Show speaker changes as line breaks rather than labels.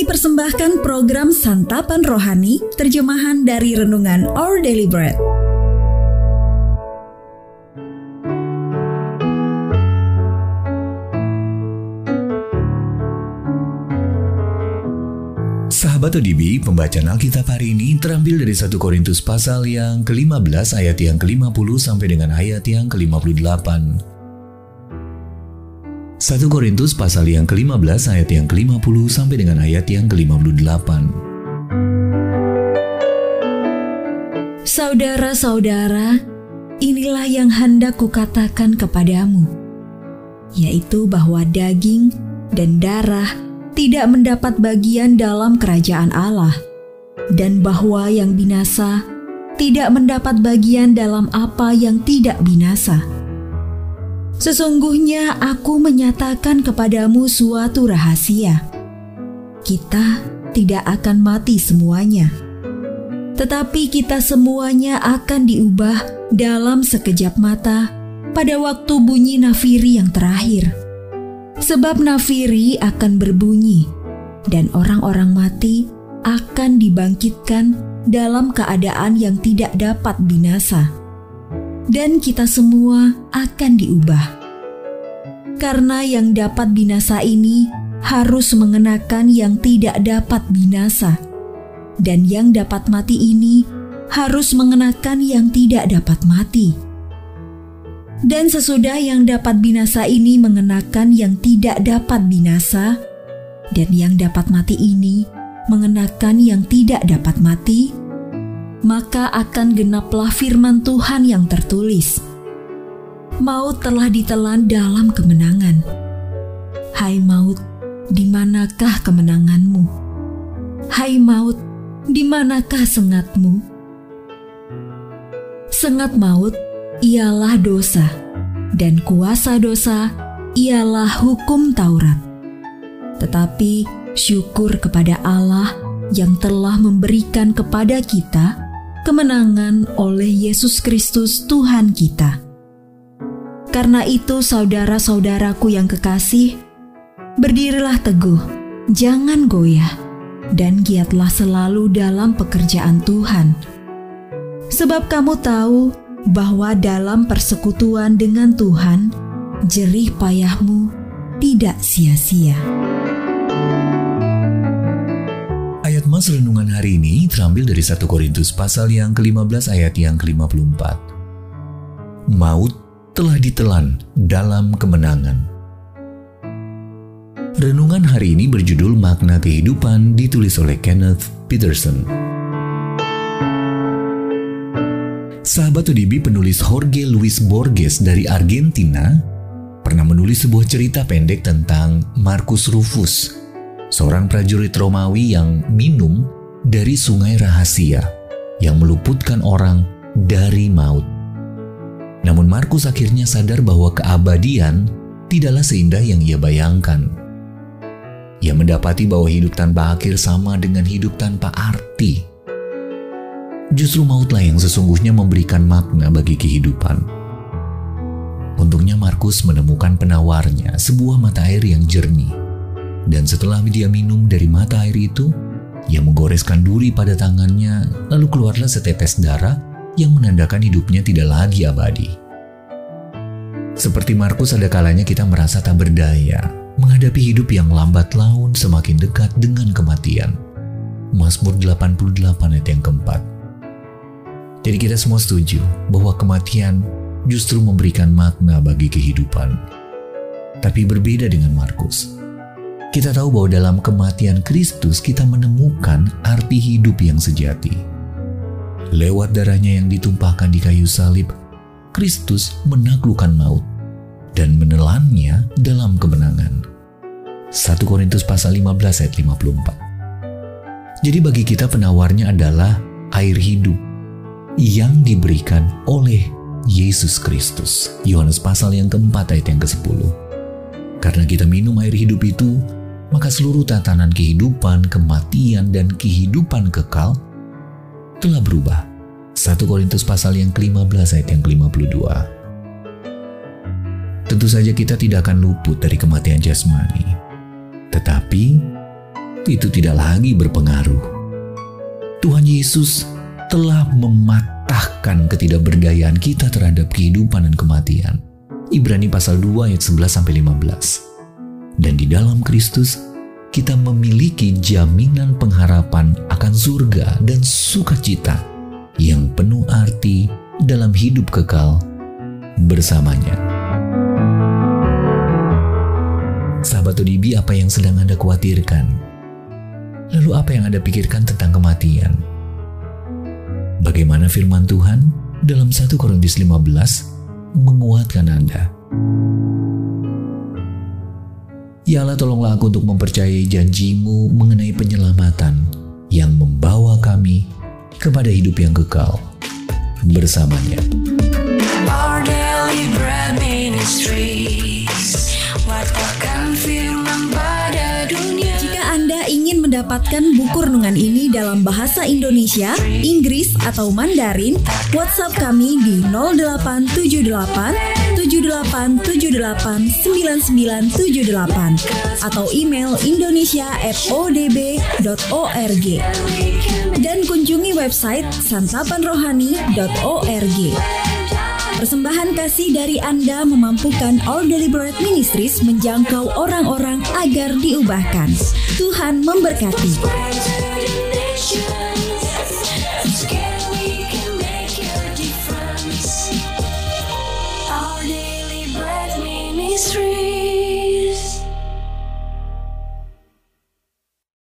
Kami persembahkan program Santapan Rohani, terjemahan dari Renungan Our Daily Bread.
Sahabat ODB, pembacaan Alkitab hari ini terambil dari 1 Korintus pasal yang ke-15 ayat yang ke-50 sampai dengan ayat yang ke-58. 1 Korintus pasal yang ke-15 ayat yang ke-50 sampai dengan ayat yang ke-58.
Saudara-saudara, inilah yang hendak kukatakan kepadamu, yaitu bahwa daging dan darah tidak mendapat bagian dalam kerajaan Allah, dan bahwa yang binasa tidak mendapat bagian dalam apa yang tidak binasa. Sesungguhnya aku menyatakan kepadamu suatu rahasia. Kita tidak akan mati semuanya, tetapi kita semuanya akan diubah dalam sekejap mata pada waktu bunyi nafiri yang terakhir. Sebab nafiri akan berbunyi, dan orang-orang mati akan dibangkitkan dalam keadaan yang tidak dapat binasa, dan kita semua akan diubah. Karena yang dapat binasa ini harus mengenakan yang tidak dapat binasa, dan yang dapat mati ini harus mengenakan yang tidak dapat mati. Dan sesudah yang dapat binasa ini mengenakan yang tidak dapat binasa, dan yang dapat mati ini mengenakan yang tidak dapat mati, maka akan genaplah firman Tuhan yang tertulis. Maut telah ditelan dalam kemenangan. Hai maut, di manakah kemenanganmu? Hai maut, di manakah sengatmu? Sengat maut ialah dosa, dan kuasa dosa ialah hukum Taurat. Tetapi syukur kepada Allah yang telah memberikan kepada kita kemenangan oleh Yesus Kristus Tuhan kita. Karena itu saudara-saudaraku yang kekasih, berdirilah teguh, jangan goyah, dan giatlah selalu dalam pekerjaan Tuhan. Sebab kamu tahu bahwa dalam persekutuan dengan Tuhan, jerih payahmu tidak sia-sia.
Mas Renungan hari ini terambil dari 1 Korintus pasal yang ke-15 ayat yang ke-54. Maut telah ditelan dalam kemenangan. Renungan hari ini berjudul Makna Kehidupan ditulis oleh Kenneth Peterson. Sahabat ODB penulis Jorge Luis Borges dari Argentina pernah menulis sebuah cerita pendek tentang Marcus Rufus, seorang prajurit Romawi yang minum dari sungai rahasia yang meluputkan orang dari maut. Namun Markus akhirnya sadar bahwa keabadian tidaklah seindah yang ia bayangkan. Ia mendapati bahwa hidup tanpa akhir sama dengan hidup tanpa arti justru mautlah yang sesungguhnya memberikan makna bagi kehidupan. Untungnya Markus menemukan penawarnya sebuah mata air yang jernih. Dan setelah dia minum dari mata air itu, ia menggoreskan duri pada tangannya, lalu keluarlah setetes darah yang menandakan hidupnya tidak lagi abadi. Seperti Markus ada kalanya kita merasa tak berdaya menghadapi hidup yang lambat laun semakin dekat dengan kematian. Mazmur 88 ayat yang keempat. Jadi kita semua setuju bahwa kematian justru memberikan makna bagi kehidupan. Tapi berbeda dengan Markus. Kita tahu bahwa dalam kematian Kristus kita menemukan arti hidup yang sejati. Lewat darahnya yang ditumpahkan di kayu salib, Kristus menaklukkan maut dan menelannya dalam kemenangan. 1 Korintus pasal 15 ayat 54. Jadi bagi kita penawarnya adalah air hidup yang diberikan oleh Yesus Kristus. Yohanes pasal yang keempat ayat yang ke-10. Karena kita minum air hidup itu, maka seluruh tatanan kehidupan, kematian, dan kehidupan kekal telah berubah. 1 Korintus pasal yang ke-15 ayat yang ke-52. Tentu saja kita tidak akan luput dari kematian jasmani. Tetapi, Tapi itu tidak lagi berpengaruh. Tuhan Yesus telah mematahkan ketidakberdayaan kita terhadap kehidupan dan kematian. Ibrani pasal 2 ayat 11 sampai 15. Dan di dalam Kristus kita memiliki jaminan pengharapan akan surga dan sukacita yang penuh arti dalam hidup kekal bersamanya. Sahabat ODB, apa yang sedang Anda khawatirkan? Lalu apa yang Anda pikirkan tentang kematian? Bagaimana firman Tuhan dalam 1 Korintus 15 menguatkan Anda? Ya Allah tolonglah aku untuk mempercayai janjimu mengenai penyelamatan yang membawa kami kepada hidup yang kekal bersamanya. Our daily bread ministries,
mendapatkan buku renungan ini dalam bahasa Indonesia, Inggris, atau Mandarin, WhatsApp kami di 0878 78789978 atau email indonesia@odb.org dan kunjungi website santapanrohani.org. Persembahan kasih dari Anda memampukan All Deliberate Ministries menjangkau orang-orang agar diubahkan. Tuhan memberkati.